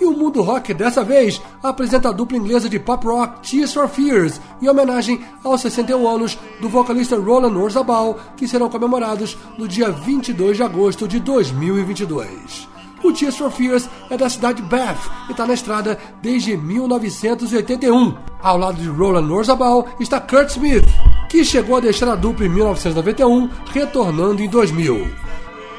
E o Mundo Rock dessa vez apresenta a dupla inglesa de pop rock Tears for Fears, em homenagem aos 61 anos do vocalista Roland Orzabal, que serão comemorados no dia 22 de agosto de 2022. O Tears for Fears é da cidade de Bath e está na estrada desde 1981. Ao lado de Roland Orzabal está Kurt Smith, que chegou a deixar a dupla em 1991, retornando em 2000.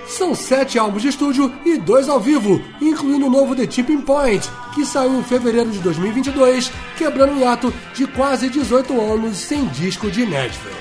São sete álbuns de estúdio e dois ao vivo, incluindo o novo The Tipping Point, que saiu em fevereiro de 2022, quebrando um hiato de quase 18 anos sem disco de inéditos.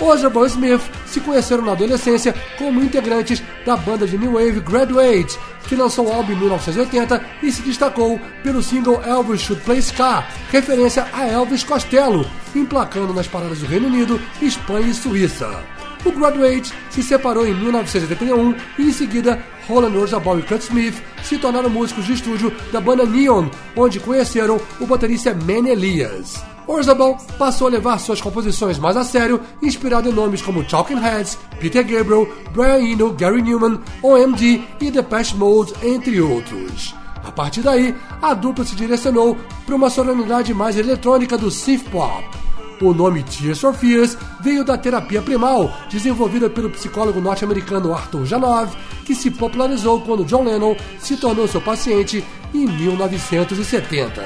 Ozzy e Smith se conheceram na adolescência como integrantes da banda de New Wave Graduate, que lançou o álbum em 1980 e se destacou pelo single Elvis Should Play Ska, referência a Elvis Costello, emplacando nas paradas do Reino Unido, Espanha e Suíça. O Graduate se separou em 1981 e em seguida Roland Orzabal e Kurt Smith se tornaram músicos de estúdio da banda Neon, onde conheceram o baterista Manny Elias. Orzabal passou a levar suas composições mais a sério, inspirado em nomes como Talking Heads, Peter Gabriel, Brian Eno, Gary Newman, OMD e Depeche Mode, entre outros. A partir daí, a dupla se direcionou para uma sonoridade mais eletrônica do synth pop. O nome Tears for Fears veio da terapia primal, desenvolvida pelo psicólogo norte-americano Arthur Janov, que se popularizou quando John Lennon se tornou seu paciente em 1970.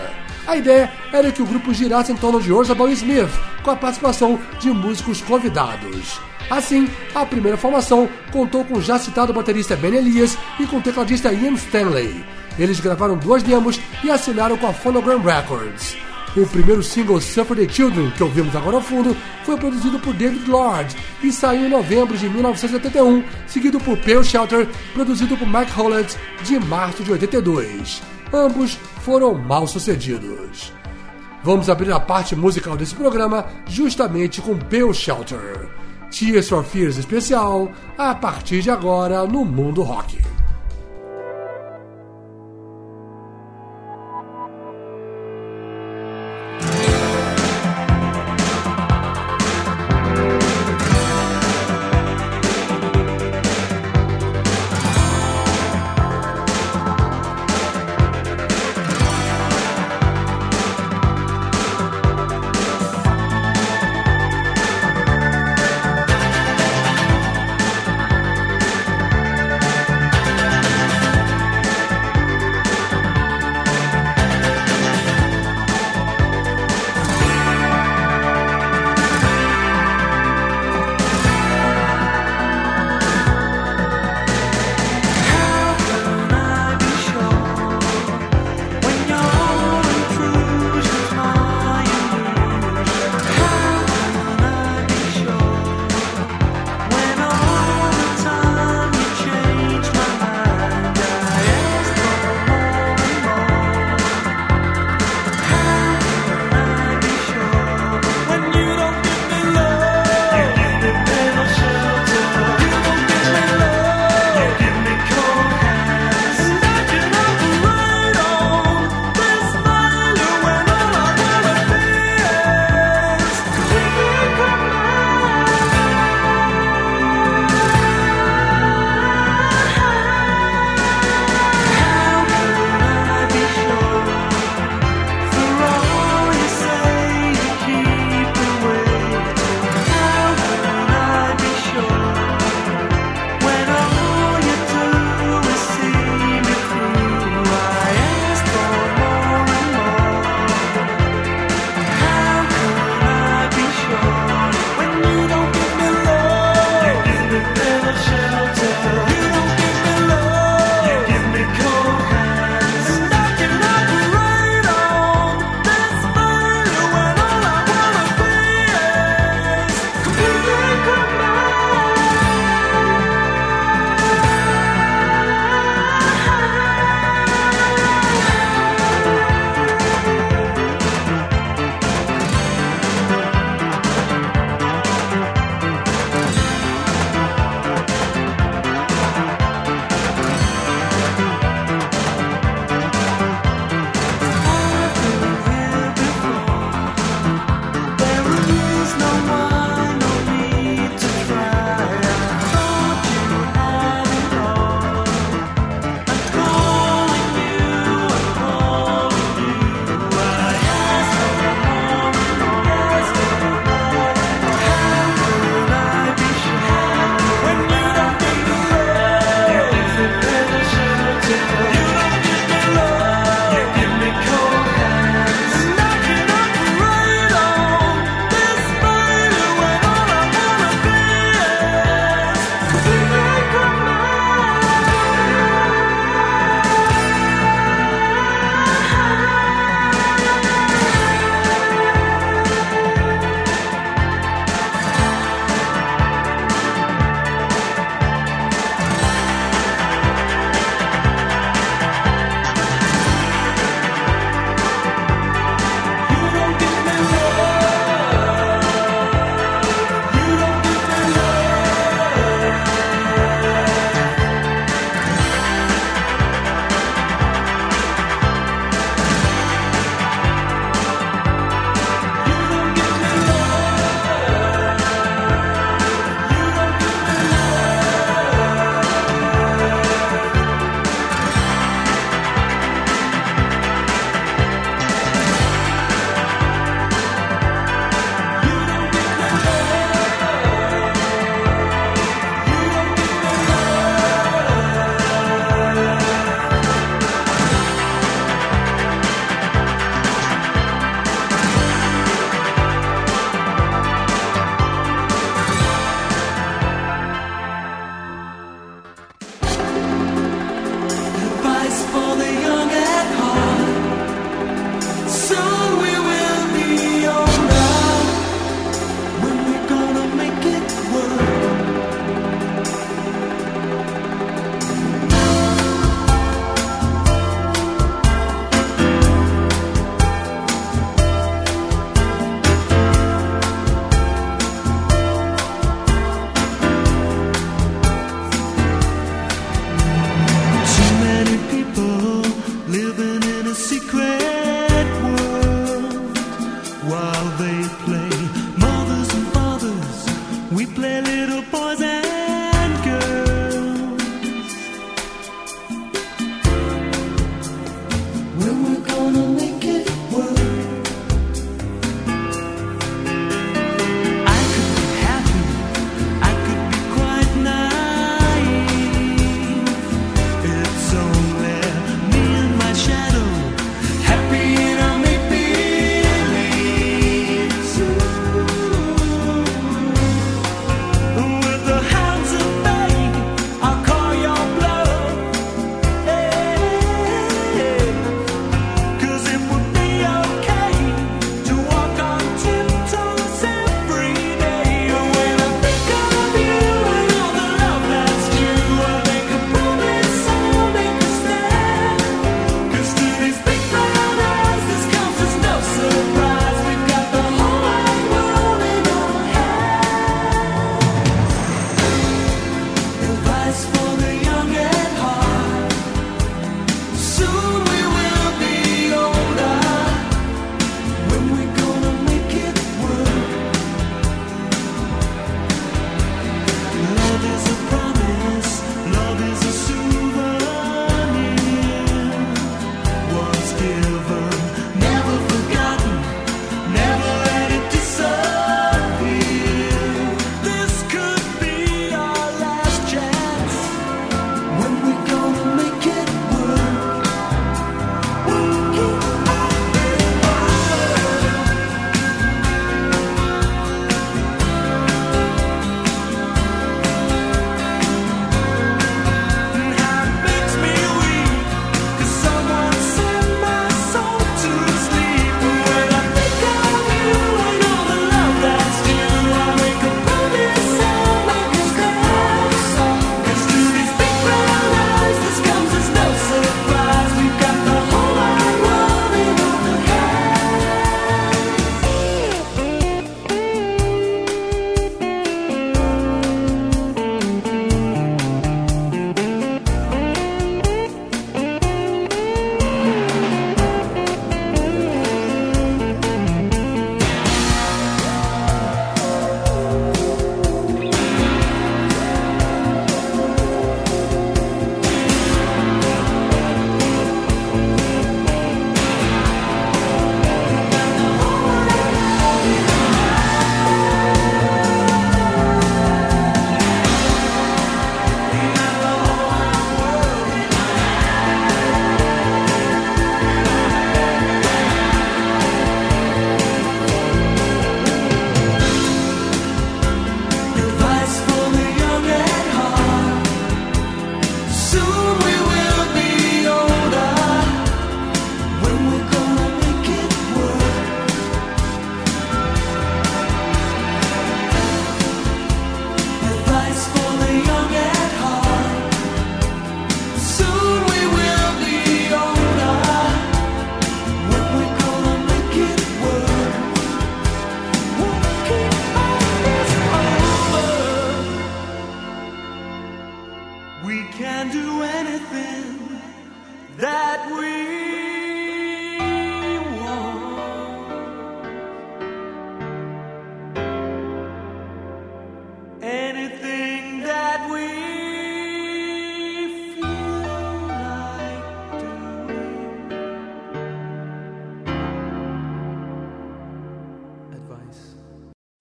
A ideia era que o grupo girasse em torno de Orzabal Smith, com a participação de músicos convidados. Assim, a primeira formação contou com o já citado baterista Ben Elias e com o tecladista Ian Stanley. Eles gravaram duas demos e assinaram com a Phonogram Records. O primeiro single Suffer the Children, que ouvimos agora ao fundo, foi produzido por David Lord e saiu em novembro de 1981, seguido por Pale Shelter, produzido por Mike Hollett, de março de 82 ambos foram mal sucedidos. Vamos abrir a parte musical desse programa justamente com Pale Shelter. Tears for Fears especial, a partir de agora no Mundo Rock.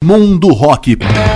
Mundo Rock.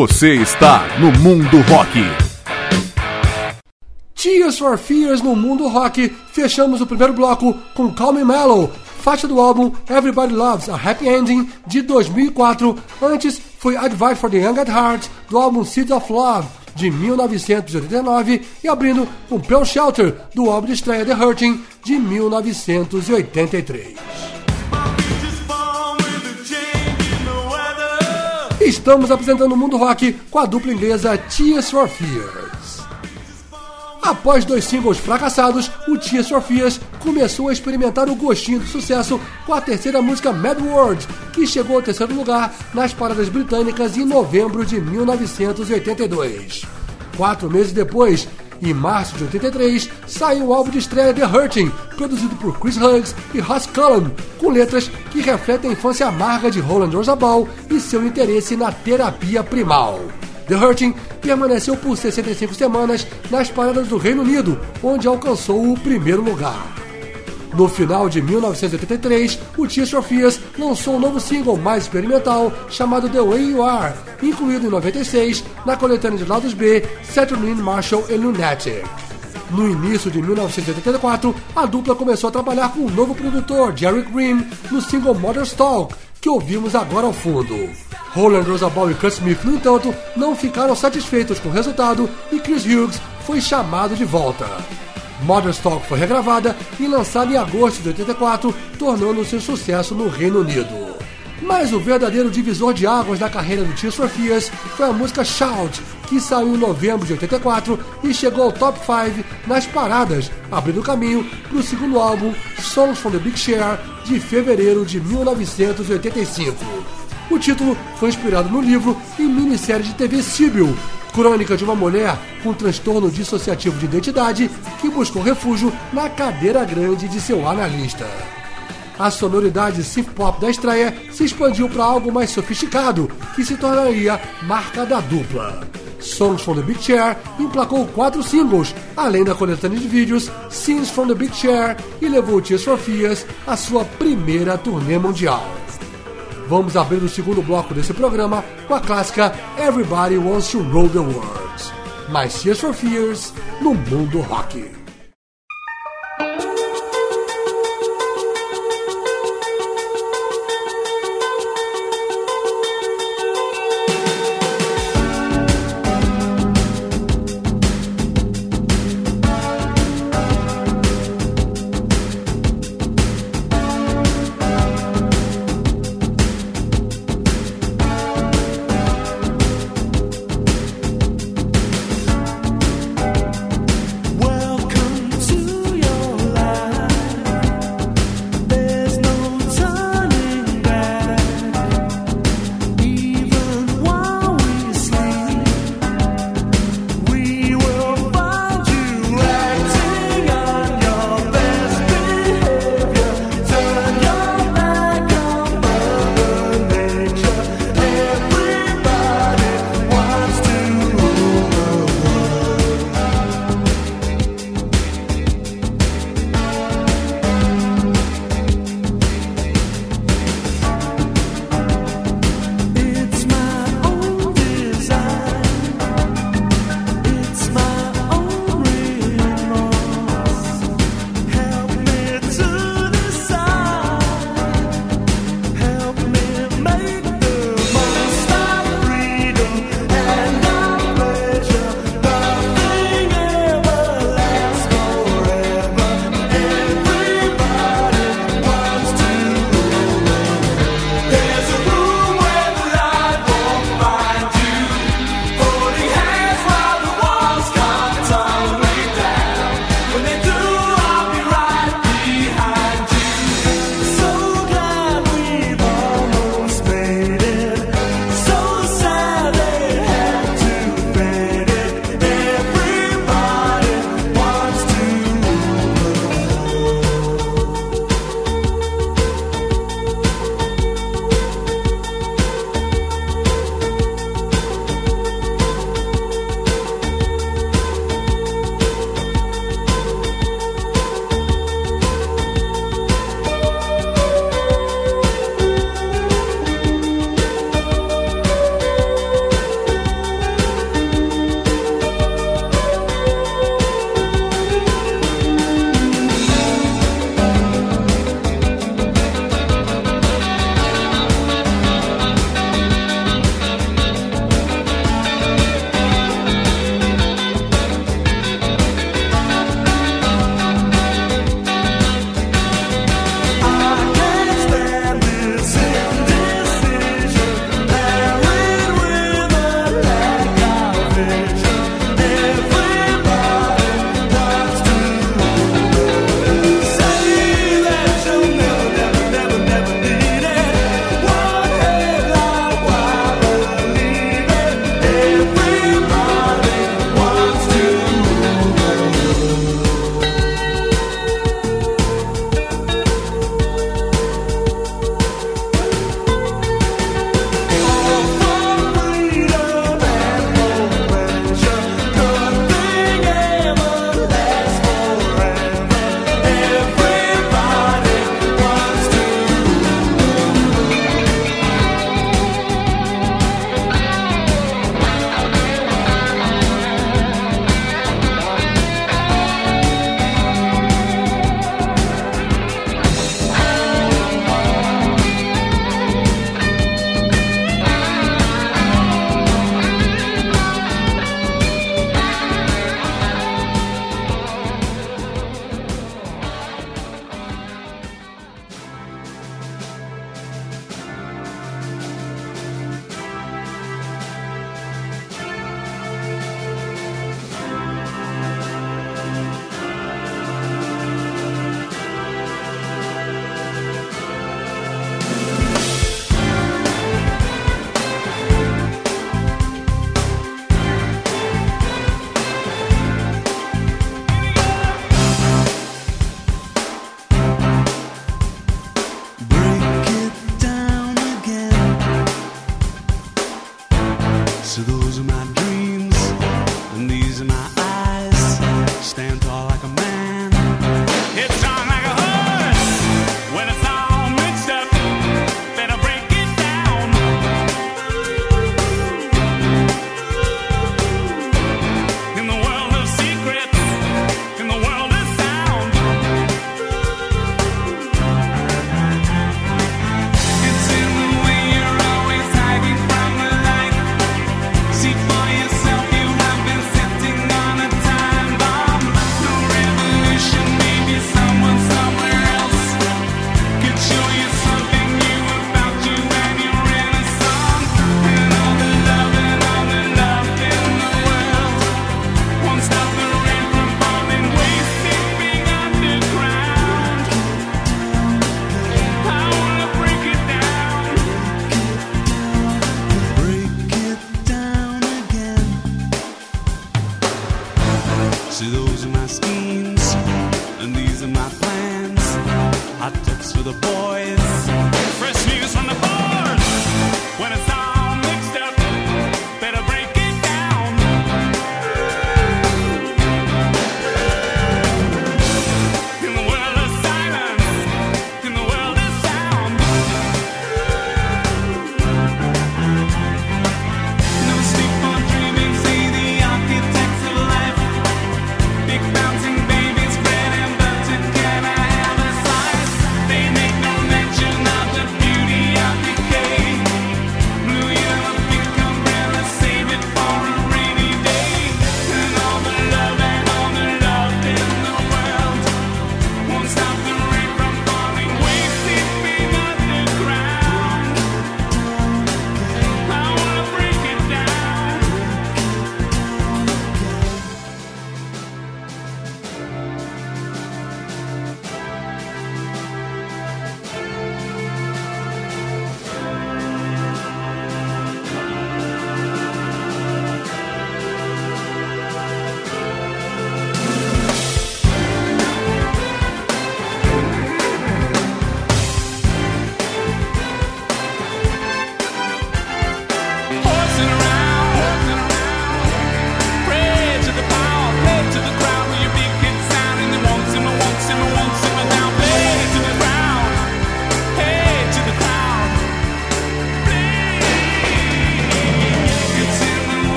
Você está no Mundo Rock. Tears for Fears no Mundo Rock. Fechamos o primeiro bloco com Calm Me Mellow, faixa do álbum Everybody Loves a Happy Ending de 2004. Antes foi Advice for the Young at Heart do álbum Seeds of Love de 1989 e abrindo com Pearl Shelter do álbum de estreia The Hurting de 1983. Estamos apresentando o Mundo Rock com a dupla inglesa Tears for Fears. Após dois singles fracassados, o Tears for Fears começou a experimentar o gostinho do sucesso com a terceira música Mad World, que chegou ao terceiro lugar nas paradas britânicas em novembro de 1982. Quatro meses depois, em março de 83, saiu o álbum de estreia The Hurting, produzido por Chris Hughes e Ross Cullen, com letras que refletem a infância amarga de Roland Orzabal e seu interesse na terapia primal. The Hurting permaneceu por 65 semanas nas paradas do Reino Unido, onde alcançou o primeiro lugar. No final de 1983, o Tears for Fears lançou um novo single mais experimental chamado The Way You Are, incluído em 96 na coletânea de lados B Saturnine Marshall e Lunatic. No início de 1984, a dupla começou a trabalhar com o novo produtor, Jerry Green, no single Mother's Talk, que ouvimos agora ao fundo. Roland Rosabal e Kurt Smith, no entanto, não ficaram satisfeitos com o resultado e Chris Hughes foi chamado de volta. Modern Stock foi regravada e lançada em agosto de 84, tornando-se um sucesso no Reino Unido. Mas o verdadeiro divisor de águas da carreira do Tears for Fears foi a música Shout, que saiu em novembro de 84 e chegou ao top 5 nas paradas, abrindo caminho para o segundo álbum Songs from the Big Share, de fevereiro de 1985. O título foi inspirado no livro e minissérie de TV Sibyl, crônica de uma mulher com transtorno dissociativo de identidade que buscou refúgio na cadeira grande de seu analista. A sonoridade synth pop da estreia se expandiu para algo mais sofisticado, que se tornaria marca da dupla. Songs from the Big Chair emplacou quatro singles, além da coletânea de vídeos Scenes from the Big Chair e levou Tears for Fears à sua primeira turnê mundial. Vamos abrir o segundo bloco desse programa com a clássica Everybody Wants to Roll the World. Mais Tears for Fears no mundo rock. Mundo Rock. Their tears are filling up their glasses.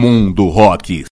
No expression.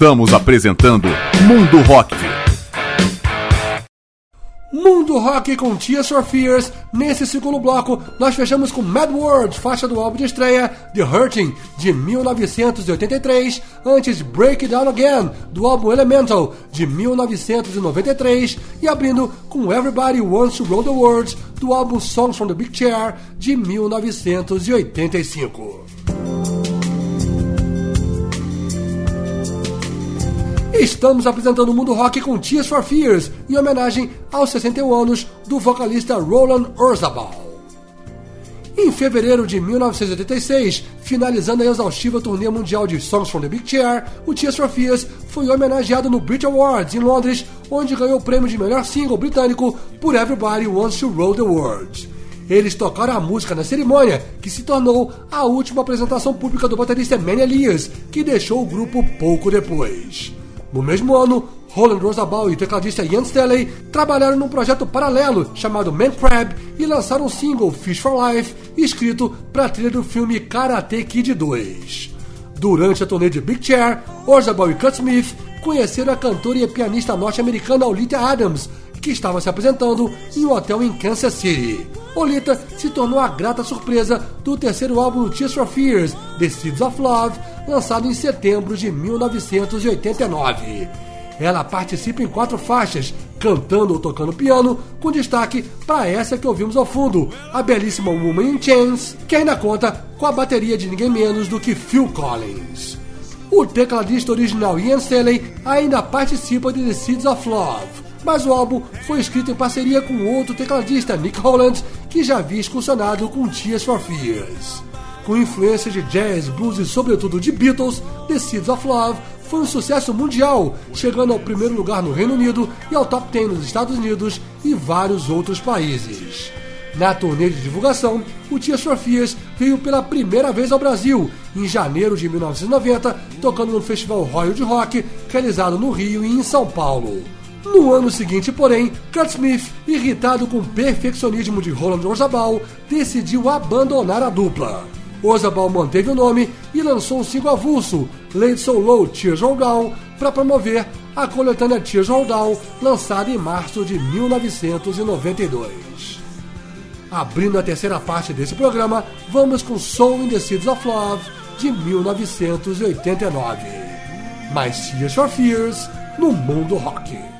Estamos apresentando Mundo Rock. Mundo Rock com Tears for Fears. Nesse segundo bloco, nós fechamos com Mad World, faixa do álbum de estreia The Hurting, de 1983, antes Break Down Again, do álbum Elemental, de 1993, e abrindo com Everybody Wants to Roll the World, do álbum Songs from the Big Chair, de 1985. Estamos apresentando o mundo rock com Tears for Fears, em homenagem aos 61 anos do vocalista Roland Orzabal. Em fevereiro de 1986, finalizando a exaustiva turnê mundial de Songs from the Big Chair, o Tears for Fears foi homenageado no Brit Awards, em Londres, onde ganhou o prêmio de melhor single britânico por Everybody Wants to Roll the World. Eles tocaram a música na cerimônia, que se tornou a última apresentação pública do baterista Manny Elias, que deixou o grupo pouco depois. No mesmo ano, Roland Rosabal e o tecladista Ian Staley trabalharam num projeto paralelo chamado Man Crab e lançaram o single Fish for Life, escrito para a trilha do filme Karate Kid 2. Durante a turnê de Big Chair, Orzabal e Cut Smith conheceram a cantora e a pianista norte-americana Olita Adams, que estava se apresentando em um hotel em Kansas City. Olita se tornou a grata surpresa do terceiro álbum Tears for Fears, The Seeds of Love, lançado em setembro de 1989. Ela participa em quatro faixas, cantando ou tocando piano, com destaque para essa que ouvimos ao fundo, a belíssima Woman in Chains, que ainda conta com a bateria de ninguém menos do que Phil Collins. O tecladista original Ian Staley ainda participa de The Seeds of Love, mas o álbum foi escrito em parceria com outro tecladista, Nick Holland, que já havia excursionado com Tears for Fears. Com influência de jazz, blues e sobretudo de Beatles, The Seeds of Love foi um sucesso mundial, chegando ao primeiro lugar no Reino Unido e ao top 10 nos Estados Unidos e vários outros países. Na turnê de divulgação, o Tears for Fears veio pela primeira vez ao Brasil, em janeiro de 1990, tocando no Festival Royal de Rock, realizado no Rio e em São Paulo. No ano seguinte, porém, Kurt Smith, irritado com o perfeccionismo de Roland Orzabal, decidiu abandonar a dupla. Orzabal manteve o nome e lançou um single avulso, Laid So Low Tears Roll Down, para promover a coletânea Tears Roll Down, lançada em março de 1992. Abrindo a terceira parte desse programa, vamos com Soul in the Seeds of Love, de 1989. Mais Tears for Fears no mundo rock.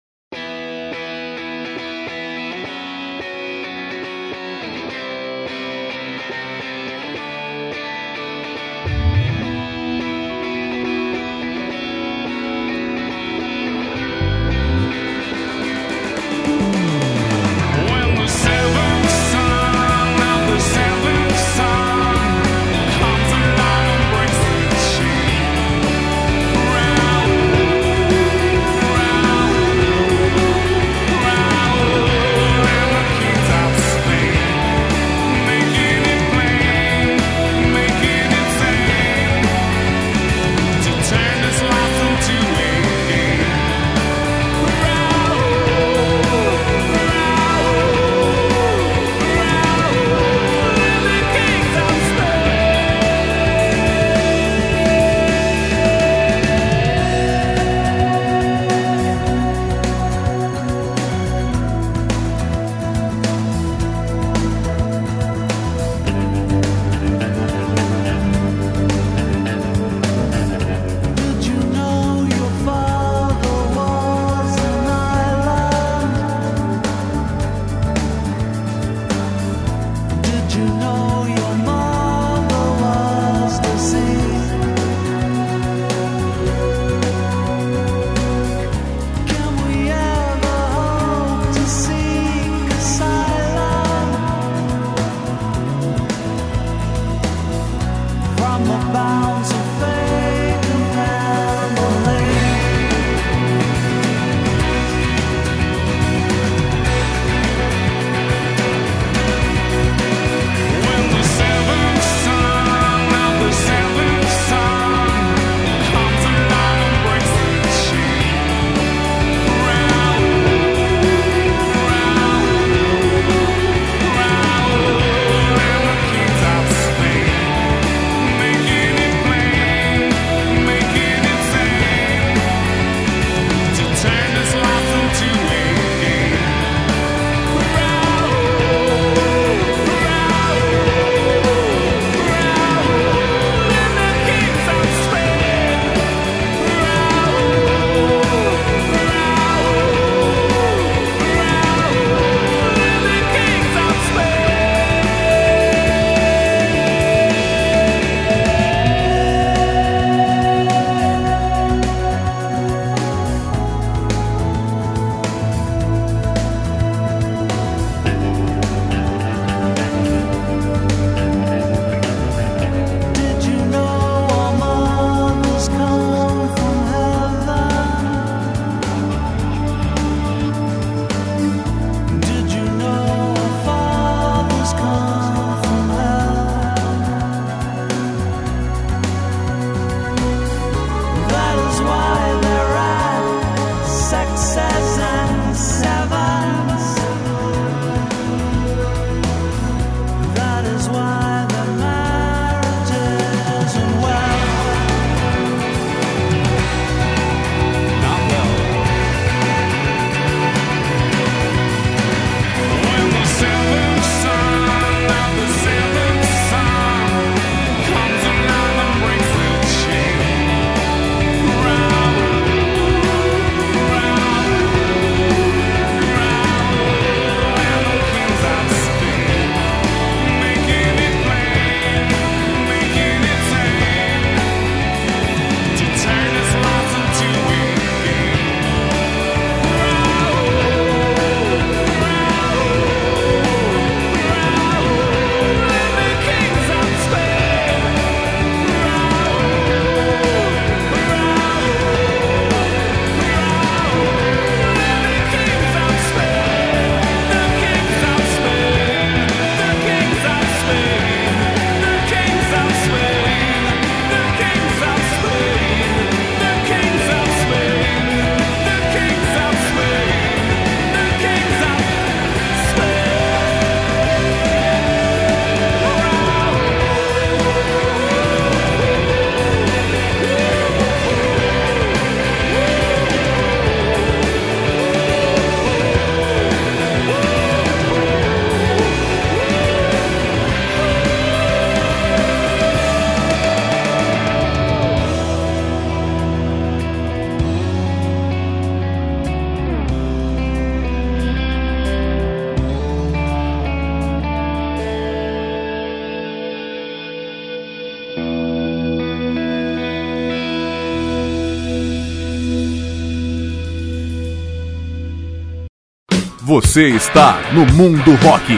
Você está no Mundo Rock.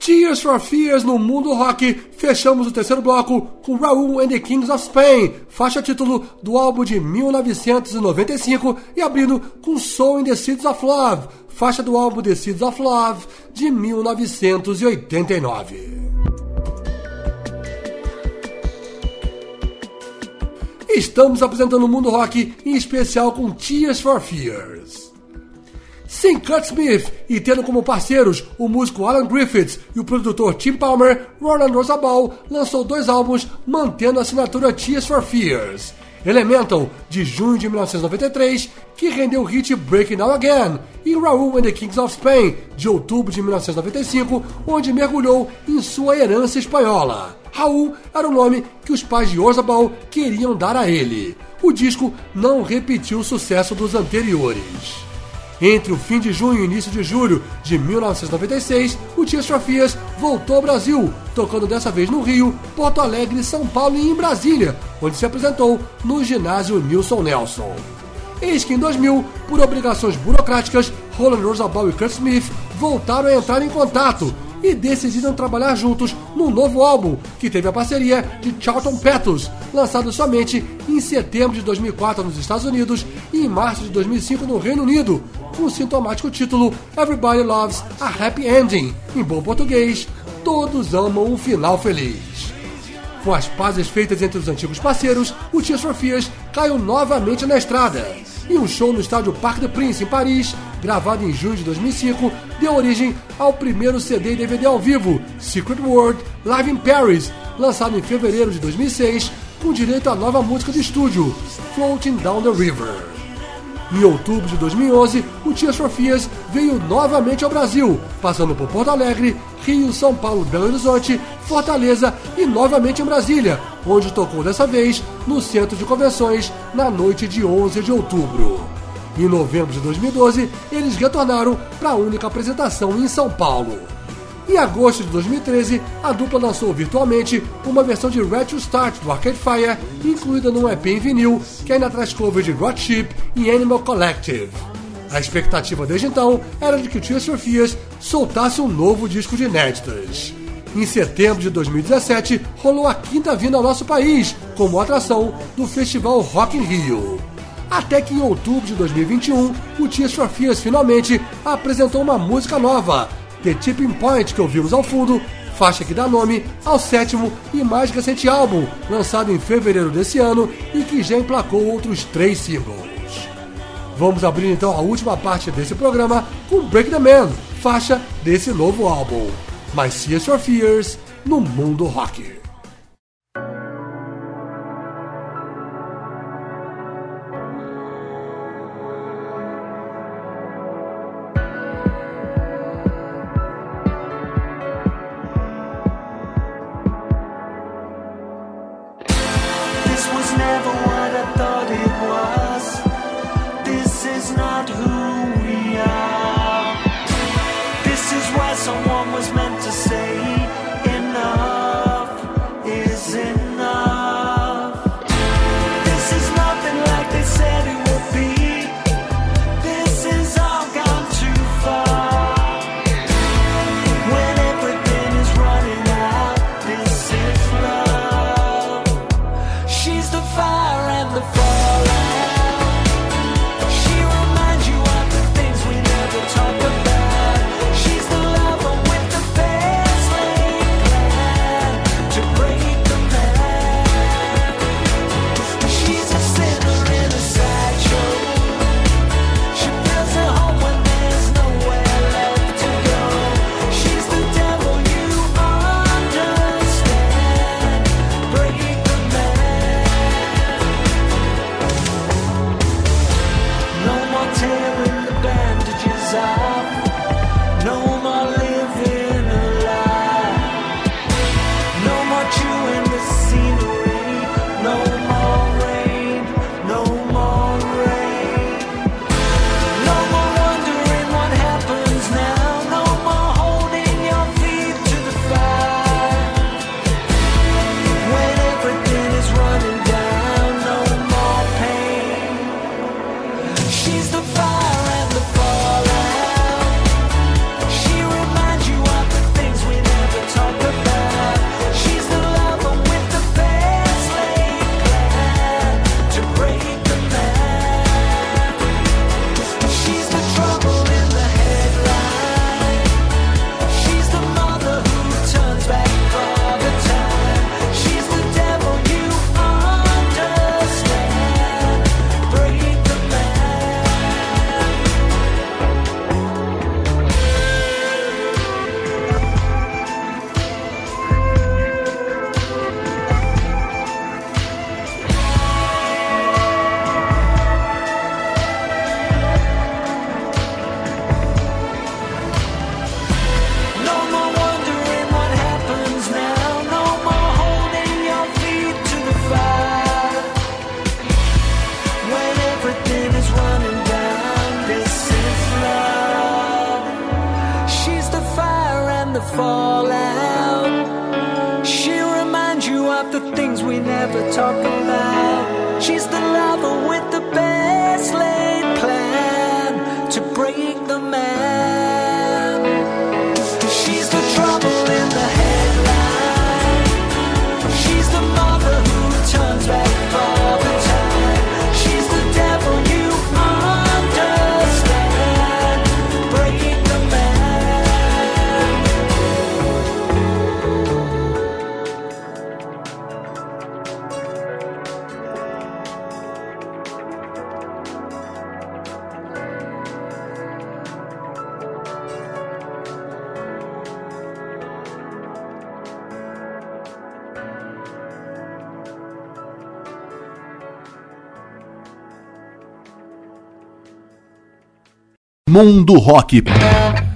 Tears for Fears no mundo rock. Fechamos o terceiro bloco com Raul and the Kings of Spain, faixa título do álbum de 1995 e abrindo com Soul in the Seeds of Love, faixa do álbum The Seeds of Love de 1989. Estamos apresentando o mundo rock em especial com Tears for Fears. Sem Kurt Smith e tendo como parceiros o músico Alan Griffiths e o produtor Tim Palmer, Roland Rosabal lançou dois álbuns mantendo a assinatura Tears for Fears. Elemental, de junho de 1993, que rendeu o hit Breaking Now Again, e Raul and the Kings of Spain, de outubro de 1995, onde mergulhou em sua herança espanhola. Raul era o nome que os pais de Orzabal queriam dar a ele. O disco não repetiu o sucesso dos anteriores. Entre o fim de junho e início de julho de 1996, o for Fears voltou ao Brasil, tocando dessa vez no Rio, Porto Alegre, São Paulo e em Brasília, onde se apresentou no ginásio Nilson Nelson. Eis que em 2000, por obrigações burocráticas, Roland Rosabal e Kurt Smith voltaram a entrar em contato e decidiram trabalhar juntos num novo álbum, que teve a parceria de Charlton Petus, lançado somente em setembro de 2004 nos Estados Unidos e em março de 2005 no Reino Unido, com o sintomático título Everybody Loves a Happy Ending, em bom português, Todos Amam um Final Feliz. Com as pazes feitas entre os antigos parceiros, o Tears for Fears caiu novamente na estrada. E um show no estádio Parc des Princes, em Paris, gravado em junho de 2005, deu origem ao primeiro CD e DVD ao vivo, Secret World Live in Paris, lançado em fevereiro de 2006, com direito à nova música de estúdio, Floating Down the River. Em outubro de 2011, o Tears for Fears veio novamente ao Brasil, passando por Porto Alegre, Rio, São Paulo, Belo Horizonte, Fortaleza e novamente em Brasília, onde tocou dessa vez no Centro de Convenções na noite de 11 de outubro. Em novembro de 2012, eles retornaram para a única apresentação em São Paulo. Em agosto de 2013, a dupla lançou virtualmente uma versão de Red to Start do Arcade Fire, incluída num EP em vinil, que ainda traz cover de Ship e Animal Collective. A expectativa desde então era de que Tears for Fears soltasse um novo disco de inéditas. Em setembro de 2017, rolou a quinta vinda ao nosso país, como atração do festival Rock in Rio. Até que em outubro de 2021, o Tears for Fears finalmente apresentou uma música nova, The Tipping Point, que ouvimos ao fundo, faixa que dá nome ao sétimo e mais recente álbum, lançado em fevereiro desse ano e que já emplacou outros três singles. Vamos abrir então a última parte desse programa com Break the Man, faixa desse novo álbum. My Tears for Fears no mundo rock. Mundo Rock.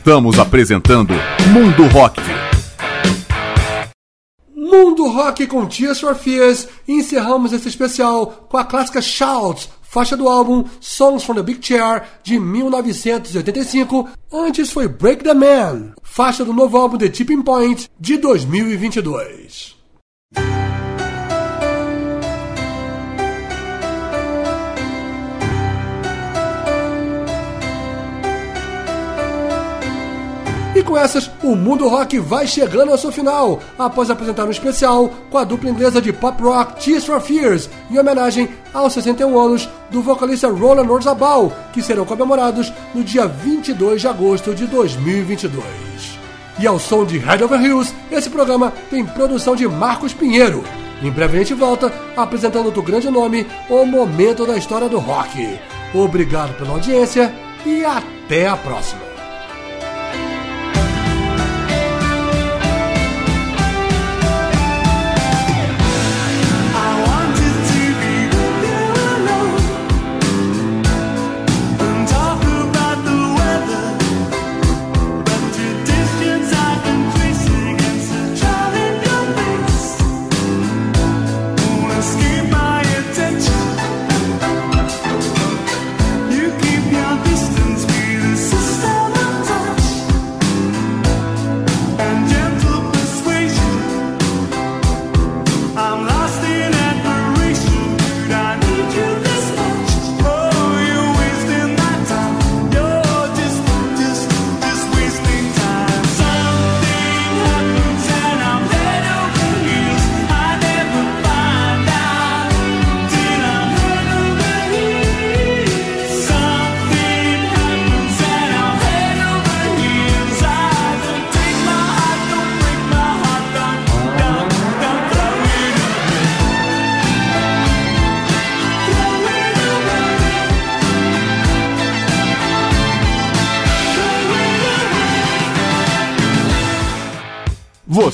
Estamos apresentando Mundo Rock. Mundo Rock com Tears for Fears. Encerramos esse especial com a clássica Shout, faixa do álbum Songs from the Big Chair de 1985. Antes foi Break the Man, faixa do novo álbum The Tipping Point de 2022. E com essas, o Mundo Rock vai chegando ao seu final, após apresentar um especial com a dupla inglesa de pop rock Tears for Fears, em homenagem aos 61 anos do vocalista Roland Orzabal, que serão comemorados no dia 22 de agosto de 2022. E ao som de Head Over Hills, esse programa tem produção de Marcos Pinheiro. Em breve a gente volta apresentando outro grande nome, o momento da história do rock. Obrigado pela audiência e até a próxima.